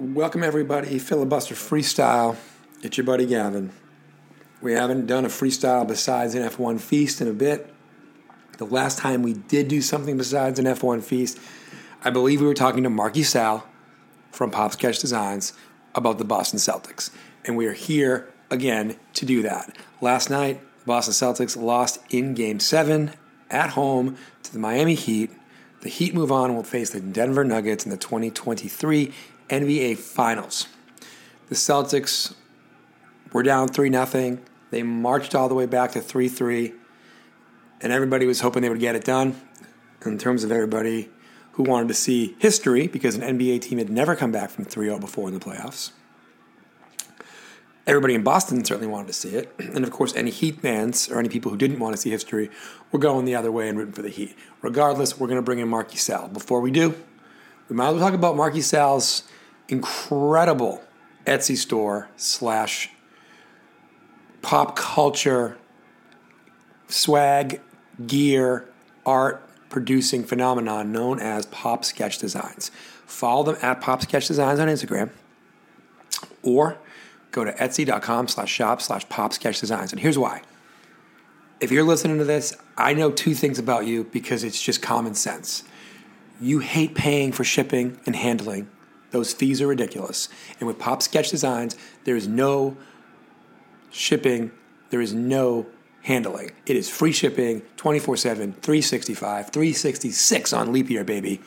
Welcome, everybody. Filibuster Freestyle. It's your buddy Gavin. We haven't done a freestyle besides an F1 feast in a bit. The last time we did do something besides an F1 feast, I believe we were talking to Marky Sal from Pop Sketch Designs about the Boston Celtics. And we are here again to do that. Last night, the Boston Celtics lost in game seven at home to the Miami Heat. The Heat move on and will face the Denver Nuggets in the 2023 NBA Finals. The Celtics were down 3 0. They marched all the way back to 3 3, and everybody was hoping they would get it done. In terms of everybody who wanted to see history, because an NBA team had never come back from 3 0 before in the playoffs. Everybody in Boston certainly wanted to see it. And of course, any Heat fans or any people who didn't want to see history were going the other way and rooting for the Heat. Regardless, we're going to bring in Marky Sal. Before we do, we might as well talk about Marky Sal's incredible Etsy store slash pop culture swag, gear, art producing phenomenon known as Pop Sketch Designs. Follow them at Pop Sketch Designs on Instagram or go to etsy.com slash shop slash pop sketch designs. And here's why. If you're listening to this, I know two things about you because it's just common sense. You hate paying for shipping and handling. Those fees are ridiculous. And with Pop Sketch Designs, there is no shipping, there is no handling. It is free shipping 24 7, 365, 366 on leap year, baby.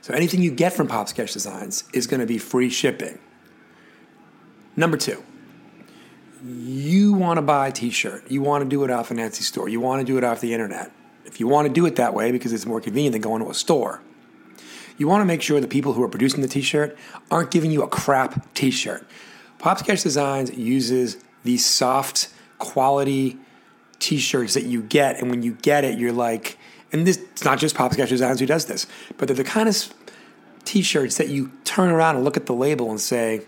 So anything you get from Pop Sketch Designs is going to be free shipping. Number two, you want to buy a t shirt. You want to do it off an Etsy store. You want to do it off the internet. If you want to do it that way because it's more convenient than going to a store, you want to make sure the people who are producing the t shirt aren't giving you a crap t shirt. Pop Sketch Designs uses these soft quality t-shirts that you get and when you get it you're like and this it's not just pop sketch designs who does this but they're the kind of t-shirts that you turn around and look at the label and say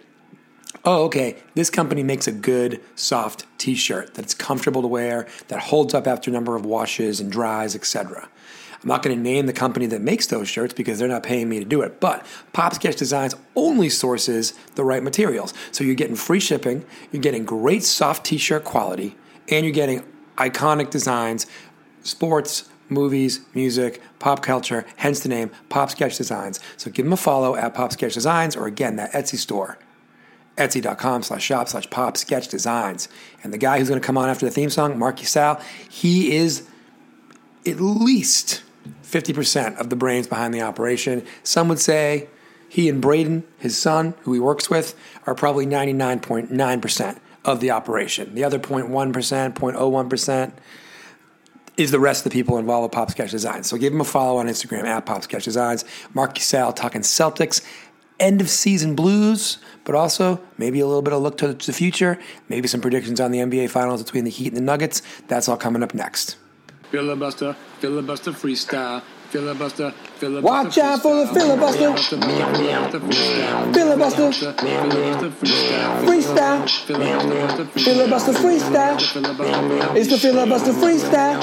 oh okay this company makes a good soft t-shirt that's comfortable to wear that holds up after a number of washes and dries etc I'm not going to name the company that makes those shirts because they're not paying me to do it. But Pop Sketch Designs only sources the right materials. So you're getting free shipping, you're getting great soft t shirt quality, and you're getting iconic designs, sports, movies, music, pop culture, hence the name Pop Sketch Designs. So give them a follow at Pop Sketch Designs or again, that Etsy store. Etsy.com slash shop slash pop sketch designs. And the guy who's going to come on after the theme song, Marky Sal, he is at least 50% of the brains behind the operation. Some would say he and Braden, his son, who he works with, are probably 99.9% of the operation. The other 0.1%, 0.01% is the rest of the people involved with Pop Sketch Designs. So give him a follow on Instagram at Pop Sketch Designs. Marky Sal talking Celtics, end of season blues, but also maybe a little bit of look to the future, maybe some predictions on the NBA Finals between the Heat and the Nuggets. That's all coming up next. Filibuster, filibuster freestyle. Filibuster, filibuster. Watch out for the filibuster. Filibuster. Freestyle. Filibuster freestyle. It's the filibuster freestyle.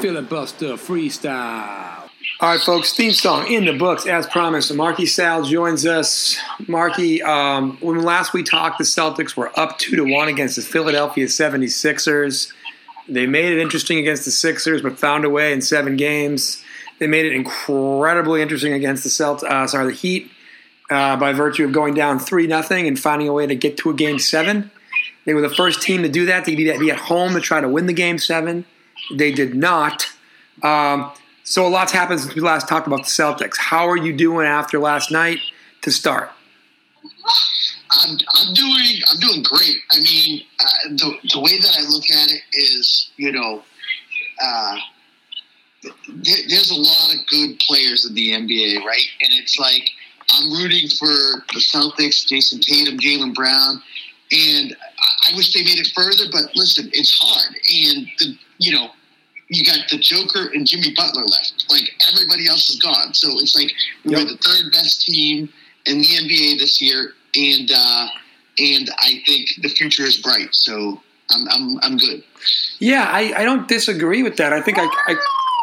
Filibuster freestyle. All right, folks, theme song in the books as promised. Marky Sal joins us. Marky, um, when last we talked, the Celtics were up 2 to 1 against the Philadelphia 76ers. They made it interesting against the Sixers, but found a way in seven games. They made it incredibly interesting against the Celt, uh, sorry, the Heat, uh, by virtue of going down three nothing and finding a way to get to a game seven. They were the first team to do that. To be, be at home to try to win the game seven. They did not. Um, so a lot's happened since we last talked about the Celtics. How are you doing after last night to start? I'm, I'm doing I'm doing great. I mean, uh, the the way that I look at it is, you know, uh, there, there's a lot of good players in the NBA, right? And it's like I'm rooting for the Celtics, Jayson Tatum, Jaylen Brown, and I wish they made it further. But listen, it's hard, and the you know. You got the Joker and Jimmy Butler left. Like everybody else is gone. So it's like we're the third best team in the NBA this year, and uh, and I think the future is bright. So I'm I'm I'm good. Yeah, I, I don't disagree with that. I think I, I,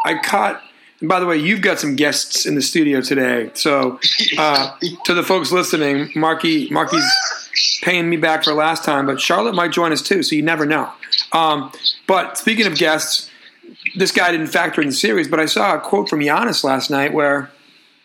I caught by the way, you've got some guests in the studio today. So uh, to the folks listening, Marky Marky's paying me back for last time, but Charlotte might join us too. So you never know. Um, but speaking of guests, this guy didn't factor in the series, but I saw a quote from Giannis last night where,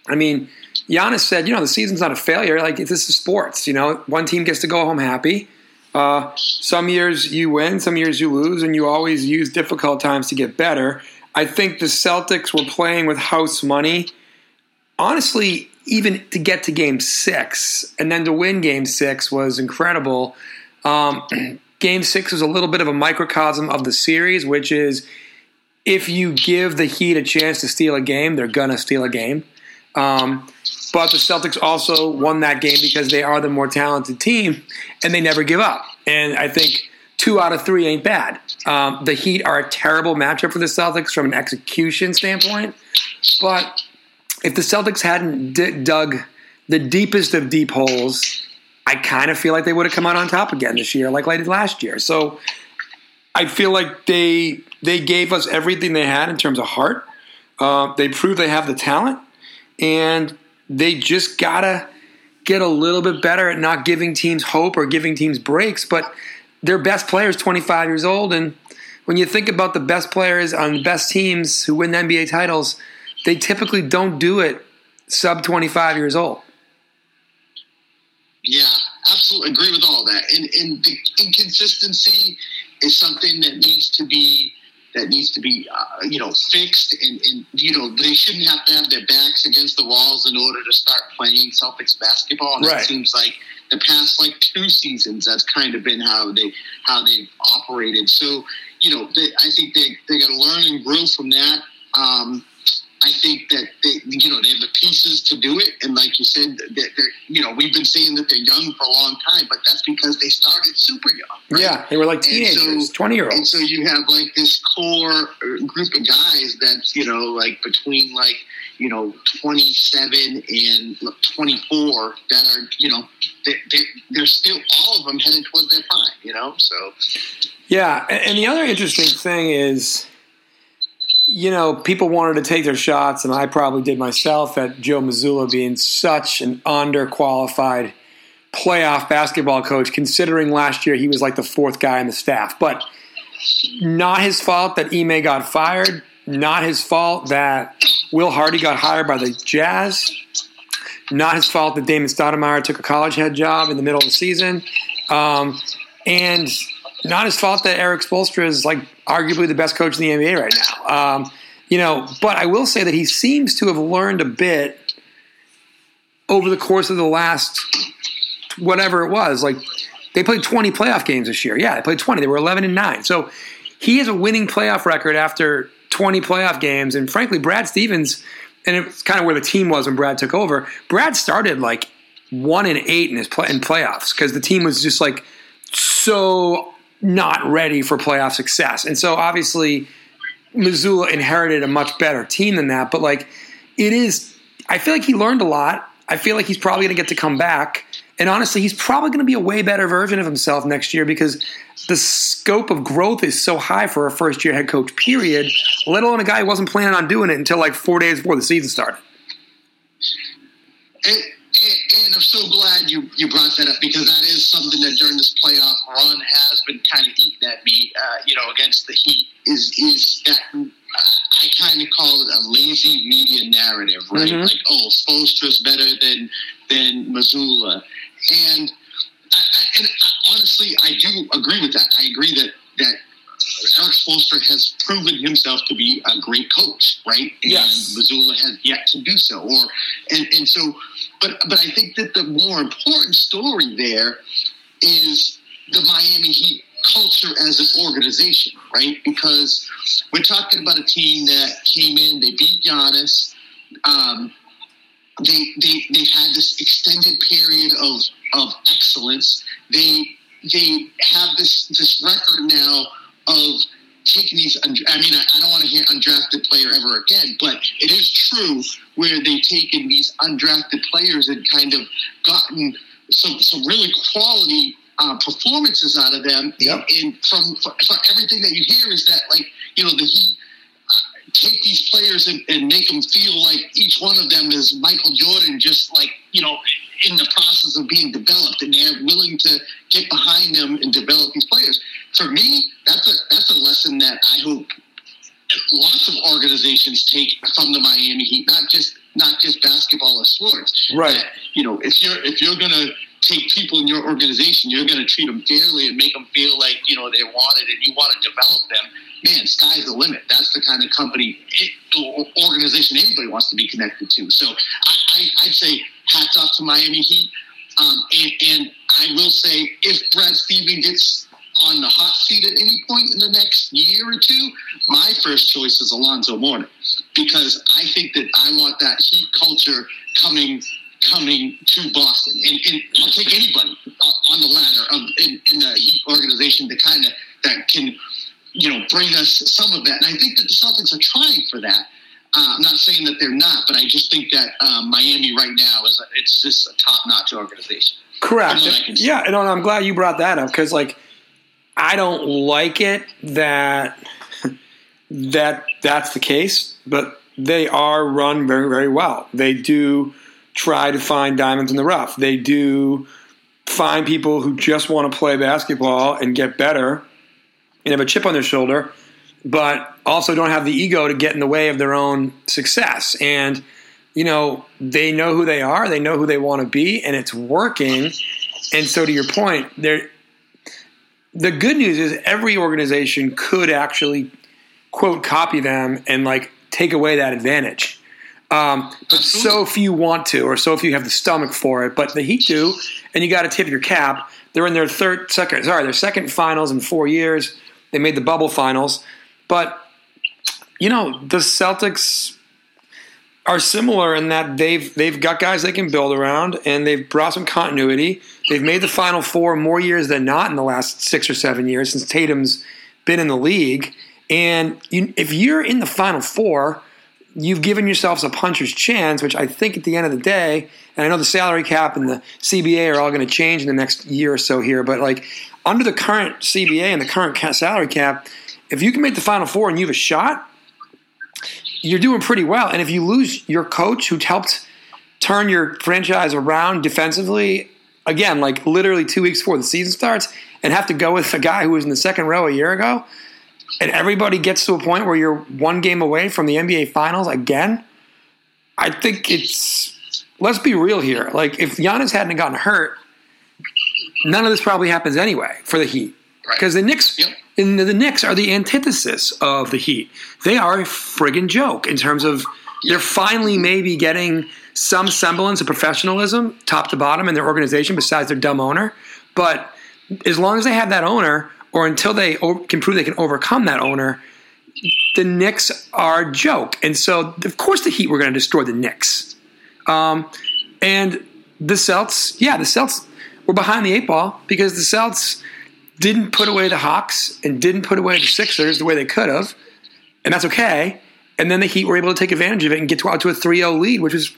I mean, Giannis said, you know, the season's not a failure. Like this is sports. You know, one team gets to go home happy. Uh, some years you win, some years you lose, and you always use difficult times to get better. I think the Celtics were playing with house money. Honestly, even to get to game six and then to win game six was incredible. Um, game six was a little bit of a microcosm of the series, which is if you give the Heat a chance to steal a game, they're going to steal a game. Um, but the Celtics also won that game because they are the more talented team and they never give up. And I think two out of three ain't bad. Um, the Heat are a terrible matchup for the Celtics from an execution standpoint. But if the Celtics hadn't d- dug the deepest of deep holes, I kind of feel like they would have come out on top again this year, like they did last year. So I feel like they they gave us everything they had in terms of heart. Uh, they proved they have the talent, and they just gotta get a little bit better at not giving teams hope or giving teams breaks. But their best player is 25 years old, and when you think about the best players on the best teams who win NBA titles, they typically don't do it sub 25 years old. Yeah, absolutely agree with all that. And and the inconsistency is something that needs to be that needs to be uh, you know fixed and, and you know they shouldn't have to have their backs against the walls in order to start playing Celtics basketball. And Right. it seems like the past like two seasons that's kind of been how they how they've operated. So you know they, I think they they got to learn and grow from that. Um, I think that they, you know, they have the pieces to do it, and like you said, that they're, you know, we've been saying that they're young for a long time, but that's because they started super young. right? Yeah, they were like And so- teenagers, 20 year olds. And so you have like this core uh, group of guys that's you know like between like you know 27 and 24 that are you know they, they, they're still all of them headed towards their prime. You know, so Yeah, and the other interesting thing is, you know, people wanted to take their shots, and I probably did myself at Joe Mazzulla being such an underqualified playoff basketball coach, considering last year he was like the fourth guy on the staff. But not his fault that Ime got fired. Not his fault that Will Hardy got hired by the Jazz. Not his fault that Damon Stoudemire took a college head job in the middle of the season. Um, and not his fault that Erik Spoelstra is like arguably the best coach in the NBA right now. Um, you know, but I will say that he seems to have learned a bit over the course of the last whatever it was. Like they played 20 playoff games this year. Yeah, they played 20. They were 11 and 9. So he has a winning playoff record after 20 playoff games. And frankly, Brad Stevens, and it's kind of where the team was when Brad took over. Brad started like one and eight in his play, in playoffs because the team was just like so not ready for playoff success. And so obviously Mazzulla inherited a much better team than that. But like it is, I feel like he learned a lot. I feel like he's probably going to get to come back. And honestly, he's probably going to be a way better version of himself next year because the scope of growth is so high for a first year head coach, period, let alone a guy who wasn't planning on doing it until like four days before the season started. And, I'm so glad you, you brought that up because that is something that during this playoff run has been kind of eating at me, uh, you know, against the Heat is is that I kind of call it a lazy media narrative, right? Mhm. Like, oh, Spoelstra's better than than Mazzulla, and I, I, and honestly, I do agree with that. I agree that that Erik Spoelstra has proven himself to be a great coach, right? And Yes. Mazzulla has yet to do so. Or and, and so but but I think that the more important story there is the Miami Heat culture as an organization, right? Because we're talking about a team that came in, they beat Giannis. Um, they, they they had this extended period of of excellence. They they have this this record now of taking these. I mean, I, I don't want to hear undrafted player ever again, but it is true where they've taken these undrafted players and kind of gotten some some really quality uh, performances out of them. Yep. And, from, from from everything that you hear is that like you know the Heat take these players and, and make them feel like each one of them is Michael Jordan, just like you know, in the process of being developed, and they're willing to get behind them and develop these players. For me, that's a that's a lesson that I hope lots of organizations take from the Miami Heat, not just not just basketball or sports. Right. That, you know, if you're if you're gonna take people in your organization, you're gonna treat them fairly and make them feel like you know they're wanted and you want to develop them. Man, sky's the limit. That's the kind of company or organization anybody wants to be connected to. So I, I'd say hats off to Miami Heat. Um, and, and I will say, if Brad Stevens gets on the hot seat at any point in the next year or two, my first choice is Alonzo Mourning because I think that I want that Heat culture coming coming to Boston, and, and I'll take anybody uh, on the ladder of in, in the Heat organization to kind of that can you know bring us some of that. And I think that the Celtics are trying for that. Uh, I'm not saying that they're not, but I just think that um, Miami right now is a, it's just a top notch organization. Correct. From what I can see. Yeah, and I'm glad you brought that up because, like, I don't like it that that that's the case, but they are run very, very well. They do try to find diamonds in the rough. They do find people who just want to play basketball and get better and have a chip on their shoulder, but also don't have the ego to get in the way of their own success. And you know, they know who they are, they know who they want to be, and it's working. And so, to your point. The good news is every organization could actually quote copy them and like take away that advantage. Um, but so few want to, or so few have the stomach for it. But the Heat do, and you got to tip your cap. They're in their third, second, sorry, their second finals in four years. They made the bubble finals, but you know the Celtics are similar in that they've they've got guys they can build around, and they've brought some continuity. They've made the Final Four more years than not in the last six or seven years since Tatum's been in the league. And you, if you're in the Final Four, you've given yourselves a puncher's chance, which I think at the end of the day, and I know the salary cap and the CBA are all going to change in the next year or so here, but like under the current CBA and the current salary cap, if you can make the Final Four and you have a shot, you're doing pretty well. And if you lose your coach who helped turn your franchise around defensively, again, like literally two weeks before the season starts, and have to go with a guy who was in the second row a year ago, and everybody gets to a point where you're one game away from the NBA Finals again, I think it's. Let's be real here. Like, if Giannis hadn't gotten hurt, none of this probably happens anyway for the Heat. Right. Because the Knicks, Yep. and the Knicks are the antithesis of the Heat. They are a friggin' joke in terms of they're finally maybe getting some semblance of professionalism, top to bottom, in their organization. Besides their dumb owner, but as long as they have that owner, or until they can prove they can overcome that owner, the Knicks are a joke. And so, of course, the Heat were going to destroy the Knicks. Um, and the Celts, yeah, the Celts were behind the eight ball because the Celts didn't put away the Hawks and didn't put away the Sixers the way they could have, and that's okay. And then the Heat were able to take advantage of it and get to, out to a 3-0 lead, which is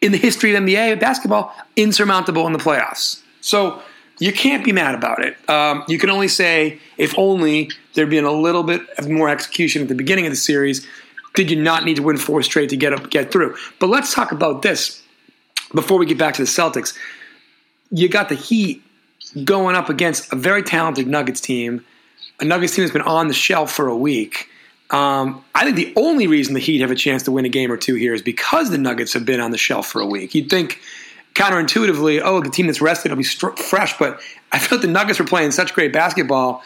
in the history of NBA basketball insurmountable in the playoffs. So you can't be mad about it. Um, you can only say if only there'd been a little bit more execution at the beginning of the series. Did you not need to win four straight to get up, get through? But let's talk about this before we get back to the Celtics. You got the Heat going up against a very talented Nuggets team, a Nuggets team that's been on the shelf for a week. Um, I think the only reason the Heat have a chance to win a game or two here is because the Nuggets have been on the shelf for a week. You'd think counterintuitively, oh, the team that's rested will be str- fresh, but I felt the Nuggets were playing such great basketball.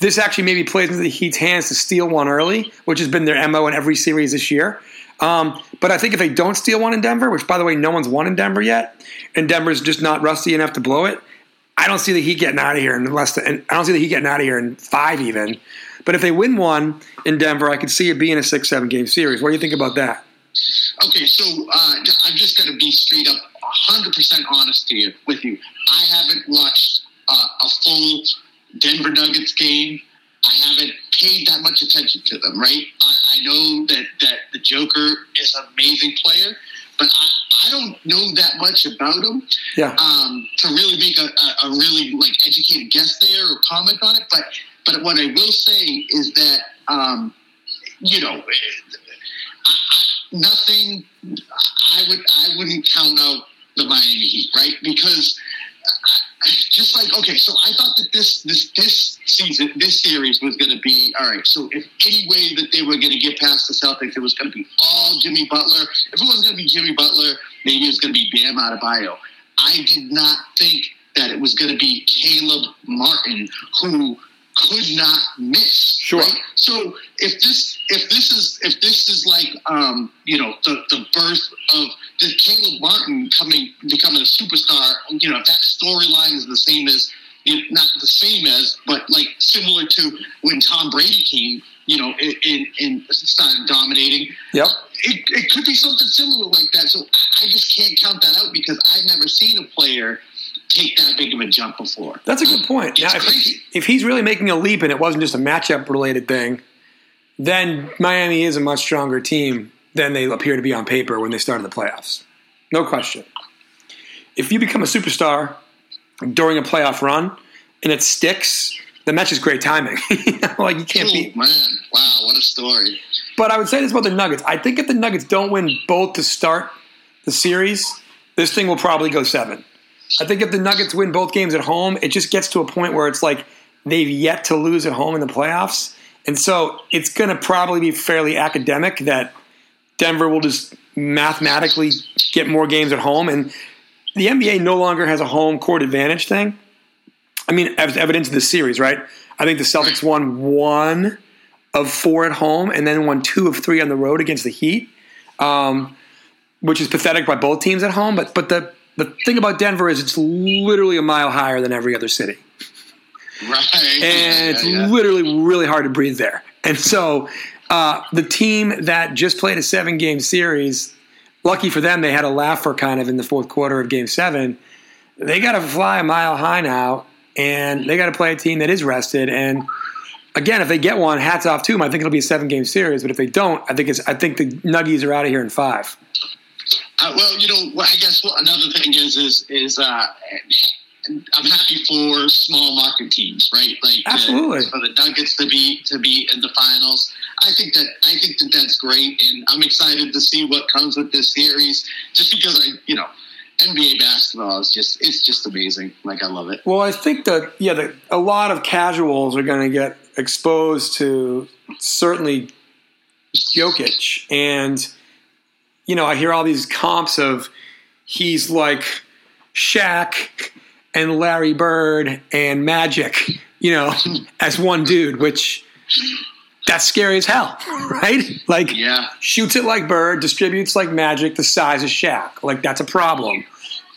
This actually maybe plays into the Heat's hands to steal one early, which has been their MO in every series this year. Um, but I think if they don't steal one in Denver, which by the way, no one's won in Denver yet, and Denver's just not rusty enough to blow it, I don't see the Heat getting out of here in less than. and I don't see the Heat getting out of here in five even. But if they win one in Denver, I could see it being a six, seven game series. What do you think about that? Okay, so uh, I'm just going to be straight up 100% honest to you, with you. I haven't watched uh, a full Denver Nuggets game. I haven't paid that much attention to them, right? I, I know that, that the Joker is an amazing player, but I, I don't know that much about him Yeah. um, to really make a, a, a really like educated guess there or comment on it. But but what I will say is that um, you know, I, I, nothing. I would I wouldn't count out the Miami Heat, right? Because uh, just like okay, so I thought that this this this season, this series was going to be all right. So if any way that they were going to get past the Celtics, it was going to be all Jimmy Butler. If it wasn't going to be Jimmy Butler, maybe it was going to be Bam Adebayo. I did not think that it was going to be Caleb Martin who could not miss. Sure. right? So if this if this is if this is like um, you know the, the birth of the Caleb Martin coming becoming a superstar, you know if that storyline is the same as not the same as but like similar to when Tom Brady came, you know, in in, in started dominating. Yep. It, it could be something similar like that. So I just can't count that out because I've never seen a player take that big of a jump before. That's a good point. Now, if, if he's really making a leap and it wasn't just a matchup related thing, then Miami is a much stronger team than they appear to be on paper when they started the playoffs. No question. If you become a superstar during a playoff run and it sticks, then that's just great timing. Like you can't Oh, beat. man, wow, what a story! But I would say this about the Nuggets. I think if the Nuggets don't win both to start the series, this thing will probably go seven. I think if the Nuggets win both games at home, it just gets to a point where it's like they've yet to lose at home in the playoffs. And so it's going to probably be fairly academic that Denver will just mathematically get more games at home. And the NBA no longer has a home court advantage thing. I mean, as evidence of the series, right? I think the Celtics won one of four at home and then won two of three on the road against the Heat, um, which is pathetic by both teams at home. But but the the thing about Denver is it's literally a mile higher than every other city, Right, and it's Yeah, yeah. literally really hard to breathe there. And so uh, the team that just played a seven game series, lucky for them, they had a laugher kind of in the fourth quarter of Game Seven. They got to fly a mile high now, and they got to play a team that is rested and again, if they get one, hats off to them. I think it'll be a seven game series. But if they don't, I think it's I think the Nuggies are out of here in five. Uh, well, you know, well, I guess what another thing is is is uh, I'm happy for small market teams, right? Like uh, Absolutely. for the Nuggets to be to be in the finals. I think that I think that that's great, and I'm excited to see what comes with this series. Just because I, you know, NBA basketball is just it's just amazing. Like I love it. Well, I think that yeah, the, a lot of casuals are going to get exposed to certainly Jokic, and you know I hear all these comps of he's like Shaq and Larry Bird and Magic, you know, as one dude, which that's scary as hell, right? Like Yeah. shoots it like Bird, distributes like Magic, the size of Shaq. Like that's a problem.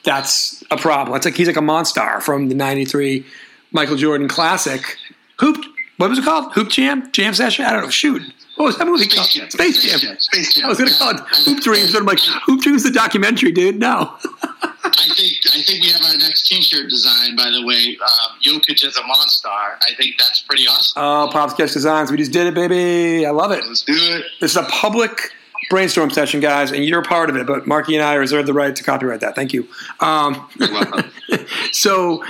That's a problem. It's like he's like a monster from the '93 Michael Jordan Classic. Hoop. What was it called? Hoop Jam? Jam Session? I don't know. Shoot. What was that movie called? Space Jam. Space Jam. Space Jam. Space Jam. I was going to call it Hoop Dreams, but I'm like, Hoop Dreams the documentary, dude. No. I think I think we have our next T-shirt design. By the way, um, Jokic is a monster. I think that's pretty awesome. Oh, Pop Sketch Designs. We just did it, baby. I love it. Let's do it. This is a public brainstorm session, guys, and you're a part of it. But Marky and I reserve the right to copyright that. Thank you. Um, You're welcome. so,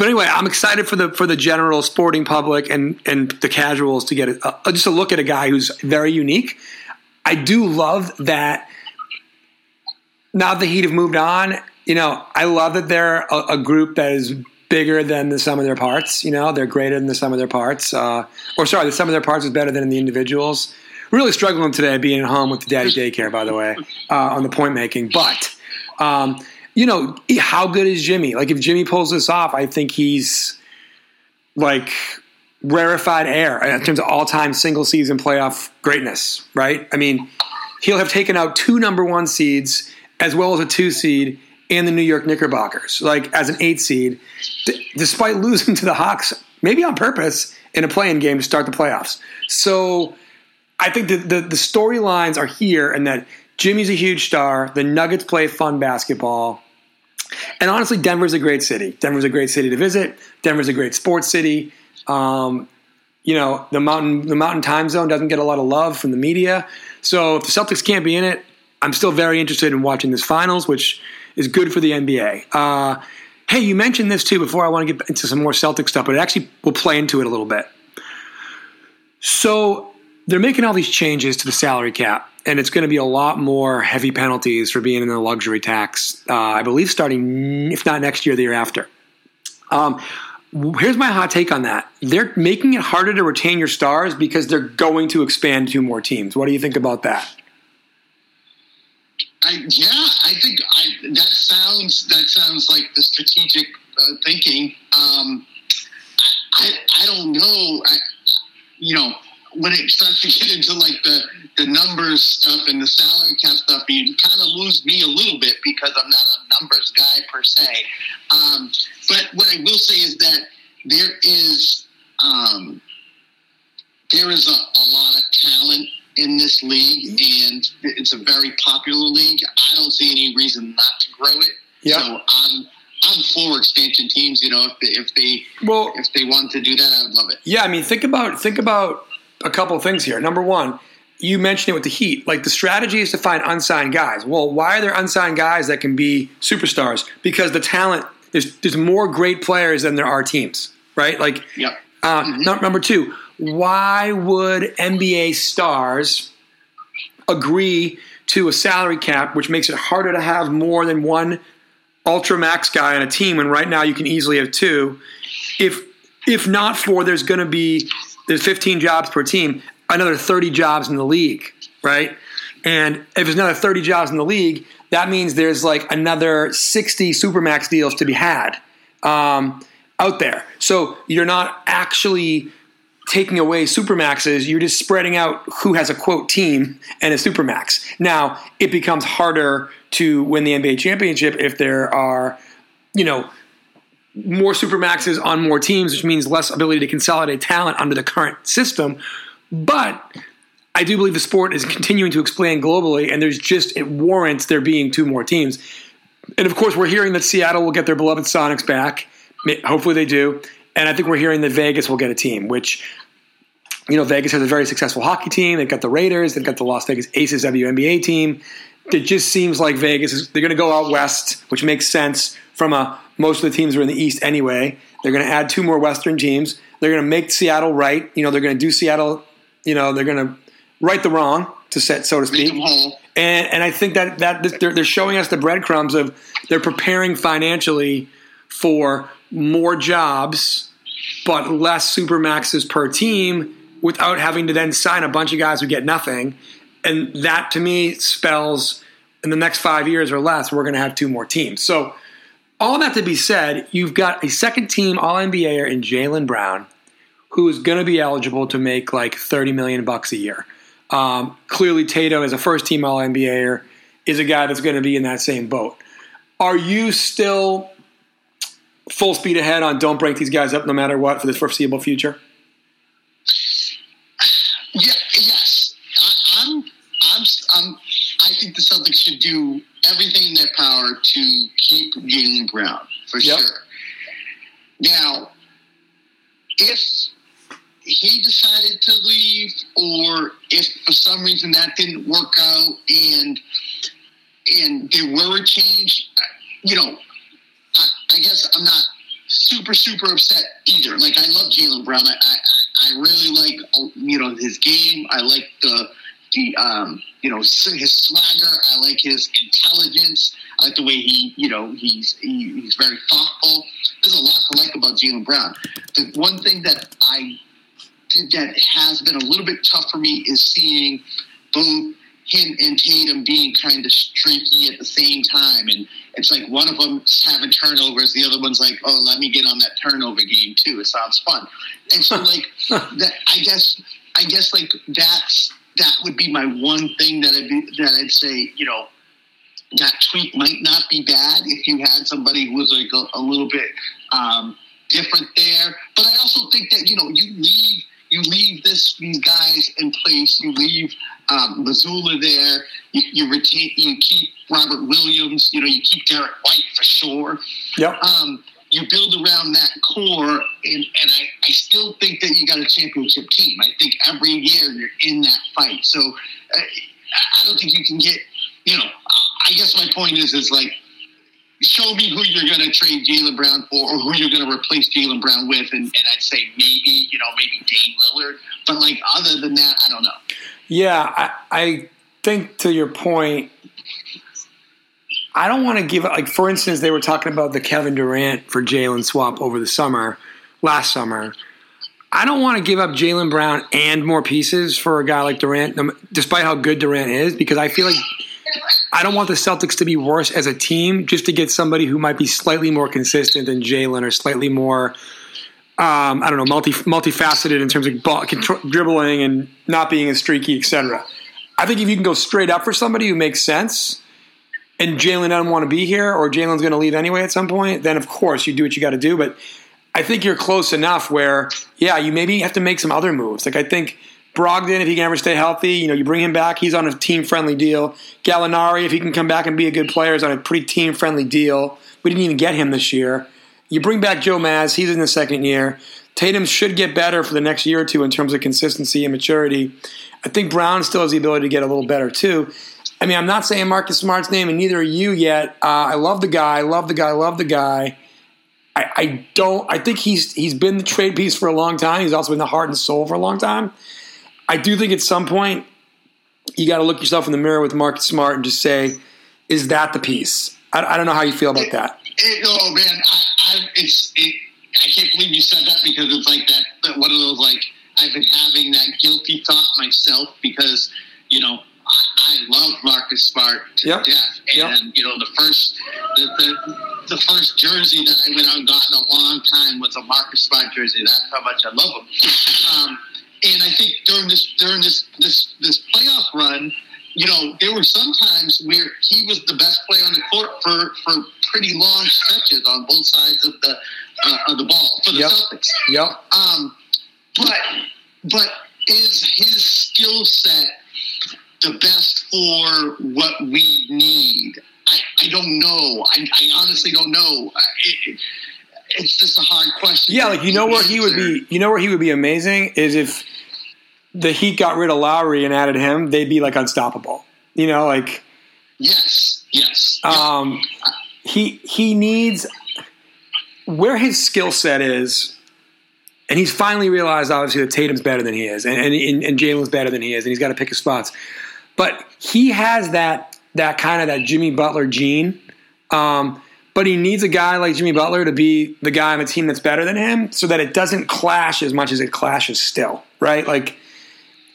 but anyway, I'm excited for the for the general sporting public and and the casuals to get a, a, just a look at a guy who's very unique. I do love that. Now that the Heat have moved on. You know, I love that they're a, a group that is bigger than the sum of their parts. You know, they're greater than the sum of their parts. Uh, or sorry, the sum of their parts is better than the individuals. Really struggling today being at home with the daddy daycare, by the way, uh, on the point making. But um, you know, how good is Jimmy? Like, if Jimmy pulls this off, I think he's like rarefied air in terms of all time single season playoff greatness, right? I mean, he'll have taken out two number one seeds as well as a two seed and the New York Knickerbockers, like as an eight seed, d- despite losing to the Hawks, maybe on purpose, in a play-in game to start the playoffs. So I think that the, the storylines are here and that Jimmy's a huge star. The Nuggets play fun basketball. And honestly, Denver's a great city. Denver's a great city to visit. Denver's a great sports city. Um, you know, the mountain the mountain time zone doesn't get a lot of love from the media. So if the Celtics can't be in it, I'm still very interested in watching this finals, which is good for the NBA. Uh, hey, you mentioned this too before I want to get into some more Celtic stuff, but it actually will play into it a little bit. So they're making all these changes to the salary cap, and it's going to be a lot more heavy penalties for being in the luxury tax. Uh, I believe starting, if not next year, the year after. Um, here's my hot take on that. They're making it harder to retain your stars because they're going to expand two more teams. What do you think about that? I, yeah, I think I, that sounds that sounds like the strategic uh, thinking. Um, I I don't know. I, you know, when it starts to get into like the the numbers stuff and the salary cap stuff, you kind of lose me a little bit because I'm not a numbers guy per se. Um, but what I will say is that there is um, there is a, a lot of talent in this league, and it's a very popular league. I don't see any reason not to grow it. Yeah. So I'm I'm for expansion teams. You know, if they if they Well, if they want to do that, I'd love it. Yeah, I mean, think about think about a couple of things here. Number one, you mentioned it with the Heat. Like the strategy is to find unsigned guys. Well, why are there unsigned guys that can be superstars? Because the talent there's there's more great players than there are teams, right? Like, Yep. uh, num- number two, why would NBA stars agree to a salary cap, which makes it harder to have more than one ultra max guy on a team when right now you can easily have two? If if not for there's going to be there's 15 jobs per team, another 30 jobs in the league, right? And if there's another 30 jobs in the league, that means there's like another 60 supermax deals to be had um, out there. So you're not actually taking away supermaxes. You're just spreading out who has a quote team and a supermax. Now it becomes harder to win the NBA championship if there are, you know, more supermaxes on more teams, which means less ability to consolidate talent under the current system. But I do believe the sport is continuing to expand globally, and there's just it warrants there being two more teams. And of course, we're hearing that Seattle will get their beloved Sonics back. Hopefully, they do. And I think we're hearing that Vegas will get a team, which you know Vegas has a very successful hockey team. They've got the Raiders. They've got the Las Vegas Aces WNBA team. It just seems like Vegas is they're going to go out west, which makes sense from a most of the teams are in the East anyway. They're going to add two more Western teams. They're going to make Seattle right. You know, they're going to do Seattle. You know, they're going to right the wrong to set so to speak. And and I think that that they're, they're showing us the breadcrumbs of they're preparing financially for more jobs, but less supermaxes per team without having to then sign a bunch of guys who get nothing. And that to me spells in the next five years or less, we're going to have two more teams. So all that to be said, you've got a second team All NBAer in Jaylen Brown, who is going to be eligible to make like thirty million bucks a year. Um, clearly, Tatum, as a first team All NBAer, is a guy that's going to be in that same boat. Are you still full speed ahead on don't break these guys up no matter what for the foreseeable future? Yeah, yes. I, I'm, I'm, I'm, I think the Celtics should do everything in their power to keep Jaylen Brown for Yep. sure. Now, if he decided to leave, or if for some reason that didn't work out, and and there were a change, you know, I, I guess I'm not super super upset either. Like I love Jaylen Brown. I, I I really like you know his game. I like the the um you know his swagger. I like his intelligence. I like the way he you know he's he, he's very thoughtful. There's a lot to like about Jaylen Brown. The one thing that I that has been a little bit tough for me is seeing both him and Tatum being kind of streaky at the same time, and it's like one of them's having turnovers, the other one's like, "Oh, let me get on that turnover game too. It sounds fun." And so, like that, I guess, I guess, like that's that would be my one thing that I'd be, that I'd say, you know, that tweak might not be bad if you had somebody who was like a, a little bit um, different there. But I also think that you know you leave you leave this these guys in place. You leave um, Mazzulla there. You, you retain you keep Robert Williams. You know you keep Derrick White for sure. Yep. Um, you build around that core, and, and I, I still think that you got a championship team. I think every year you're in that fight. So uh, I don't think you can get, you know, I guess my point is, is like, show me who you're going to trade Jaylen Brown for, or who you're going to replace Jaylen Brown with, and, and I'd say maybe you know maybe Dame Lillard. But like other than that, I don't know. Yeah, I, I think to your point, I don't want to give like for instance, they were talking about the Kevin Durant for Jaylen swap over the summer, last summer. I don't want to give up Jaylen Brown and more pieces for a guy like Durant, despite how good Durant is, because I feel like I don't want the Celtics to be worse as a team just to get somebody who might be slightly more consistent than Jaylen or slightly more, um, I don't know, multi multifaceted in terms of ball, control, dribbling and not being as streaky, etc. I think if you can go straight up for somebody who makes sense, and Jaylen doesn't want to be here, or Jaylen's going to leave anyway at some point, then of course you do what you got to do. But I think you're close enough where, yeah, you maybe have to make some other moves. Like I think Brogdon, if he can ever stay healthy, you know, you bring him back. He's on a team friendly deal. Gallinari, if he can come back and be a good player, is on a pretty team friendly deal. We didn't even get him this year. You bring back Joe Maz. He's in the second year. Tatum should get better for the next year or two in terms of consistency and maturity. I think Brown still has the ability to get a little better too. I mean, I'm not saying Marcus Smart's name, and neither are you yet. Uh, I love the guy. Love the guy. Love the guy. I, I don't. I think he's he's been the trade piece for a long time. He's also been the heart and soul for a long time. I do think at some point you got to look yourself in the mirror with Marcus Smart and just say, "Is that the piece?" I, I don't know how you feel about that. It, oh man, I, it, I can't believe you said that because it's like that one of those like I've been having that guilty thought myself because you know I, love Marcus Smart to Yep. death, and Yep. you know the first the, the the first jersey that I went out and got in a long time was a Marcus Smart jersey. That's how much I love him. Um, and I think during this during this this this playoff run, you know, there were some times where he was the best player on the court for for pretty long stretches on both sides of the uh, of the ball for the Yep. Celtics. Yep. Um, but but is his skill set the best for what we need? I, I don't know. I, I honestly don't know. I- It, it's just a hard question. Yeah, like you know where he would be. You know where he would be amazing is if the Heat got rid of Lowry and added him. They'd be like unstoppable. You know, like Yes, yes. um, he he needs where his skill set is, and he's finally realized obviously that Tatum's better than he is, and and, and Jaylen's better than he is, and he's got to pick his spots. But he has that that kind of that Jimmy Butler gene. Um, but he needs a guy like Jimmy Butler to be the guy on a team that's better than him, so that it doesn't clash as much as it clashes. Still, right? Like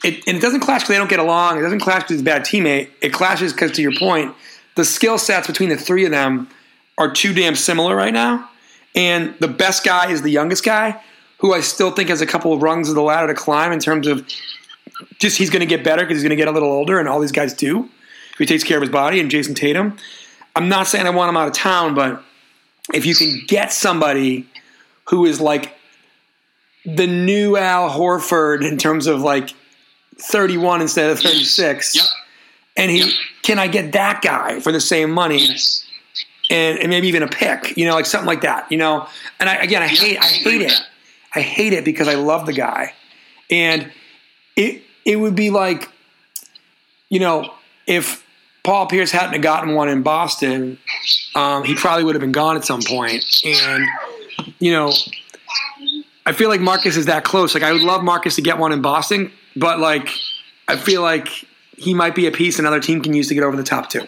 it, and it doesn't clash because they don't get along. It doesn't clash because he's a bad teammate. It clashes because, to your point, the skill sets between the three of them are too damn similar right now. And the best guy is the youngest guy, who I still think has a couple of rungs of the ladder to climb in terms of just he's going to get better because he's going to get a little older, and all these guys do. If he takes care of his body, and Jayson Tatum. I'm not saying I want him out of town, but if you can get somebody who is like the new Al Horford in terms of like 31 instead of 36. Yep. And he Yep. can I get that guy for the same money Yes. and, and maybe even a pick, you know, like something like that, you know. And I again I Yeah, hate I I hate it. I hate it because I love the guy. And it it would be like you know, if Paul Pierce hadn't gotten one in Boston, um, he probably would have been gone at some point. And you know, I feel like Marcus is that close. Like I would love Marcus to get one in Boston, but like I feel like he might be a piece another team can use to get over the top too.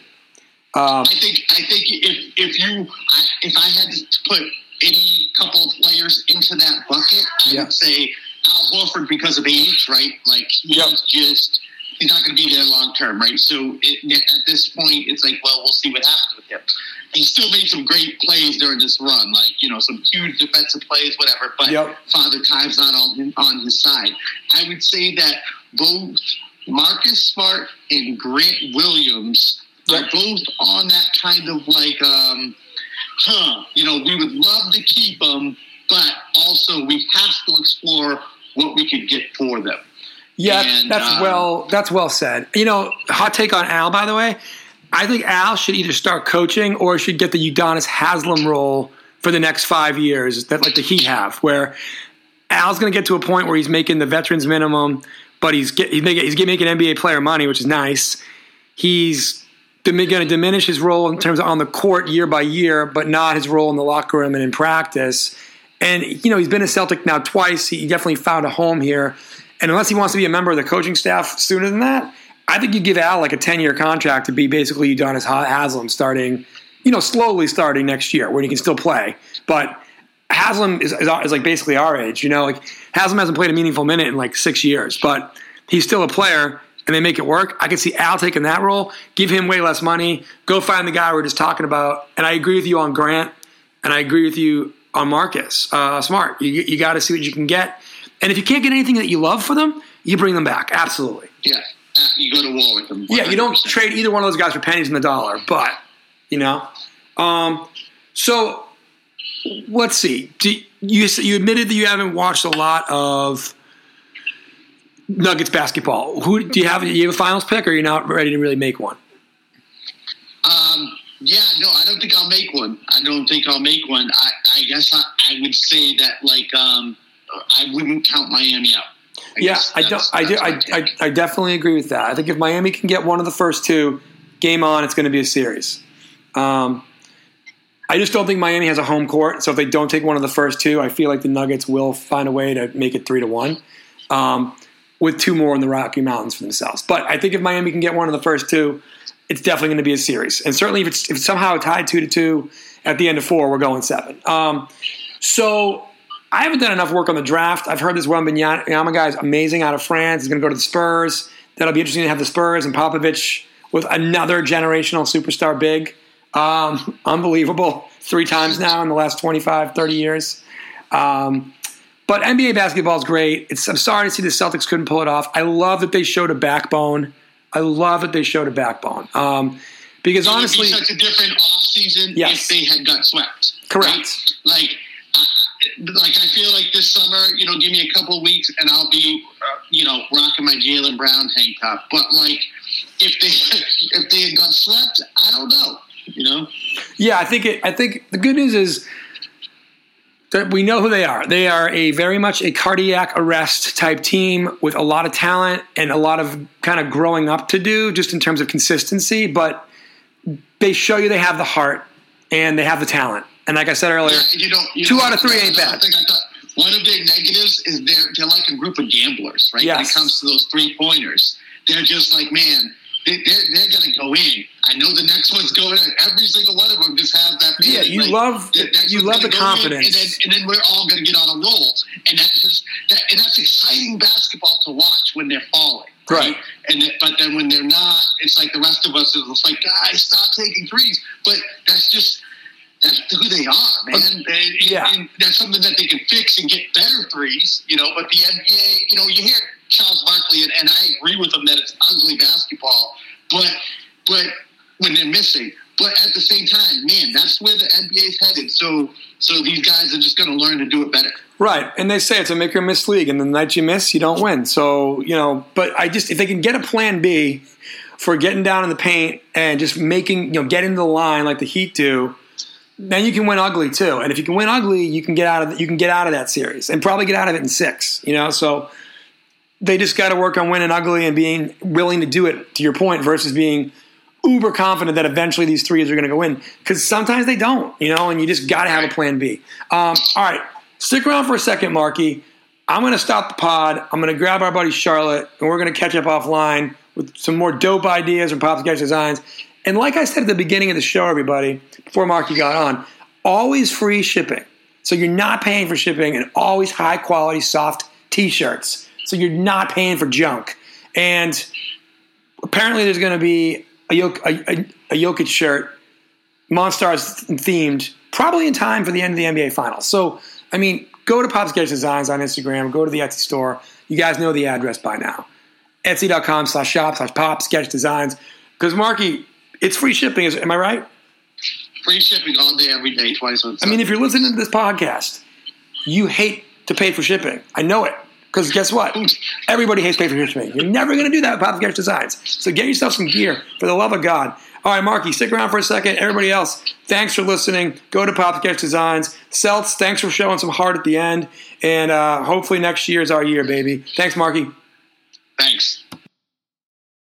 Um, I think I think if if you I, if I had to put any couple of players into that bucket, I Yeah. would say Al Horford because of age, right? Like he's Yep. just he's not going to be there long term, right? So it, at this point, it's like, well, we'll see what happens with him. He still made some great plays during this run, like you know some huge defensive plays, whatever. But Yep. Father Time's not on on his side. I would say that both Marcus Smart and Grant Williams are both on that kind of like, um, huh, you know, we would love to keep them, but also we have to explore what we could get for them. Yeah, And, that's um, well. That's well said. You know, hot take on Al. By the way, I think Al should either start coaching or should get the Udonis Haslem role for the next five years. That like the Heat have, where Al's going to get to a point where he's making the veterans minimum, but he's get, he's making he's making NBA player money, which is nice. He's going to diminish his role in terms of on the court year by year, but not his role in the locker room and in practice. And you know, he's been a Celtic now twice. He definitely found a home here. And unless he wants to be a member of the coaching staff sooner than that, I think you give Al like a ten-year contract to be basically Udonis Haslem starting, you know, slowly starting next year when he can still play. But Haslem is, is, is like basically our age, you know, like Haslem hasn't played a meaningful minute in like six years, but he's still a player and they make it work. I could see Al taking that role, give him way less money, go find the guy we are just talking about. And I agree with you on Grant, and I agree with you on Marcus uh, Smart. You, you got to see what you can get. And if you can't get anything that you love for them, you bring them back. Absolutely. Yeah, uh, you go to war with them. 100%. Yeah, you don't trade either one of those guys for pennies in the dollar, but you know. Um, so let's see. Do you you admitted that you haven't watched a lot of Nuggets basketball. Who do you have? Do you have a finals pick, or you're you not ready to really make one? Um, yeah, no, I don't think I'll make one. I don't think I'll make one. I, I guess I, I would say that like um, I wouldn't count Miami out. I yeah, I don't. I do. I. I, I definitely agree with that. I think if Miami can get one of the first two, game on. It's going to be a series. Um, I just don't think Miami has a home court. So if they don't take one of the first two, I feel like the Nuggets will find a way to make it three to one, um, with two more in the Rocky Mountains for themselves. But I think if Miami can get one of the first two, it's definitely going to be a series. And certainly if it's, if it's somehow tied two to two at the end of four, we're going seven. Um, so I haven't done enough work on the draft. I've heard this Wembanyama guy is amazing out of France. He's going to go to the Spurs. That'll be interesting to have the Spurs and Popovich with another generational superstar big. Um, unbelievable. Three times now in the last 25, 30 years. Um, but NBA basketball is great. It's, I'm sorry to see the Celtics couldn't pull it off. I love that they showed a backbone. I love that they showed a backbone. Um, because It would honestly, be such a different offseason Yes. if they had got swept. Correct. right? Like, I like I feel like this summer, you know, give me a couple of weeks and I'll be, uh, you know, rocking my Jaylen Brown tank top. But like, if they if they had got swept, I don't know. You know, Yeah, I think it. I think the good news is we know who they are. They are a very much a cardiac arrest type team with a lot of talent and a lot of kind of growing up to do, just in terms of consistency. But they show you they have the heart and they have the talent. And like I said earlier, you know, you Two know, out of three ain't bad. thing I thought one of their negatives is they're they're like a group of gamblers, right? When it comes to those three pointers, they're just like, man, they, they're they're gonna go in. I know the next one's going in. Every single one of them just has that. You like, love- the you love the gonna go in, confidence. and then, and then we're all gonna get on a roll, and that's just that, and that's exciting basketball to watch when they're falling. Right. And then, but then when they're not, it's like the rest of us is like, guys, stop taking threes. But that's just that's who they are, man. And, and- Yeah. and that's something that they can fix and get better threes, you know. But the NBA, you know, you hear Charles Barkley, and, and I agree with him that it's ugly basketball, but but when they're missing. But at the same time, man, that's where the NBA's headed. So so these guys are just going to learn to do it better. Right, and they say it's a make or miss league, and the night you miss, you don't win. So you know, but I just if they can get a plan B for getting down in the paint and just making you know getting the line like the Heat do, then you can win ugly too. And if you can win ugly, you can get out of you can get out of that series and probably get out of it in six. You know, so they just got to work on winning ugly and being willing to do it. To your point, versus being uber confident that eventually these threes are going to go in because sometimes they don't. You know, and you just got to have a plan B. Um, all right, stick around for a second, Marky. I'm going to stop the pod. I'm going to grab our buddy Charlotte, and we're going to catch up offline with some more dope ideas from Pop Sketch Designs. And like I said at the beginning of the show, everybody, before Marky got on, always free shipping. So you're not paying for shipping, and always high quality soft T-shirts. So you're not paying for junk. And apparently, there's going to be a, Jok- a, a, a Jokic shirt, Monstars themed, probably in time for the end of the NBA Finals. So, I mean, go to Pop Sketch Designs on Instagram, go to the Etsy store. You guys know the address by now. Etsy.com slash shop slash pop sketch designs. Because, Marky, it's free shipping. Is, am I right? Free shipping all day, every day, twice I mean, if you're listening to this podcast, you hate to pay for shipping. I know it. Because guess what? Everybody hates pay for. You're never going to do that with Pop Sketch Designs. So get yourself some gear for the love of God. All right, Marky, stick around for a second. Everybody else, thanks for listening. Go to Pop Sketch Designs. Celts, thanks for showing some heart at the end. And uh, hopefully next year is our year, baby. Thanks, Marky. Thanks.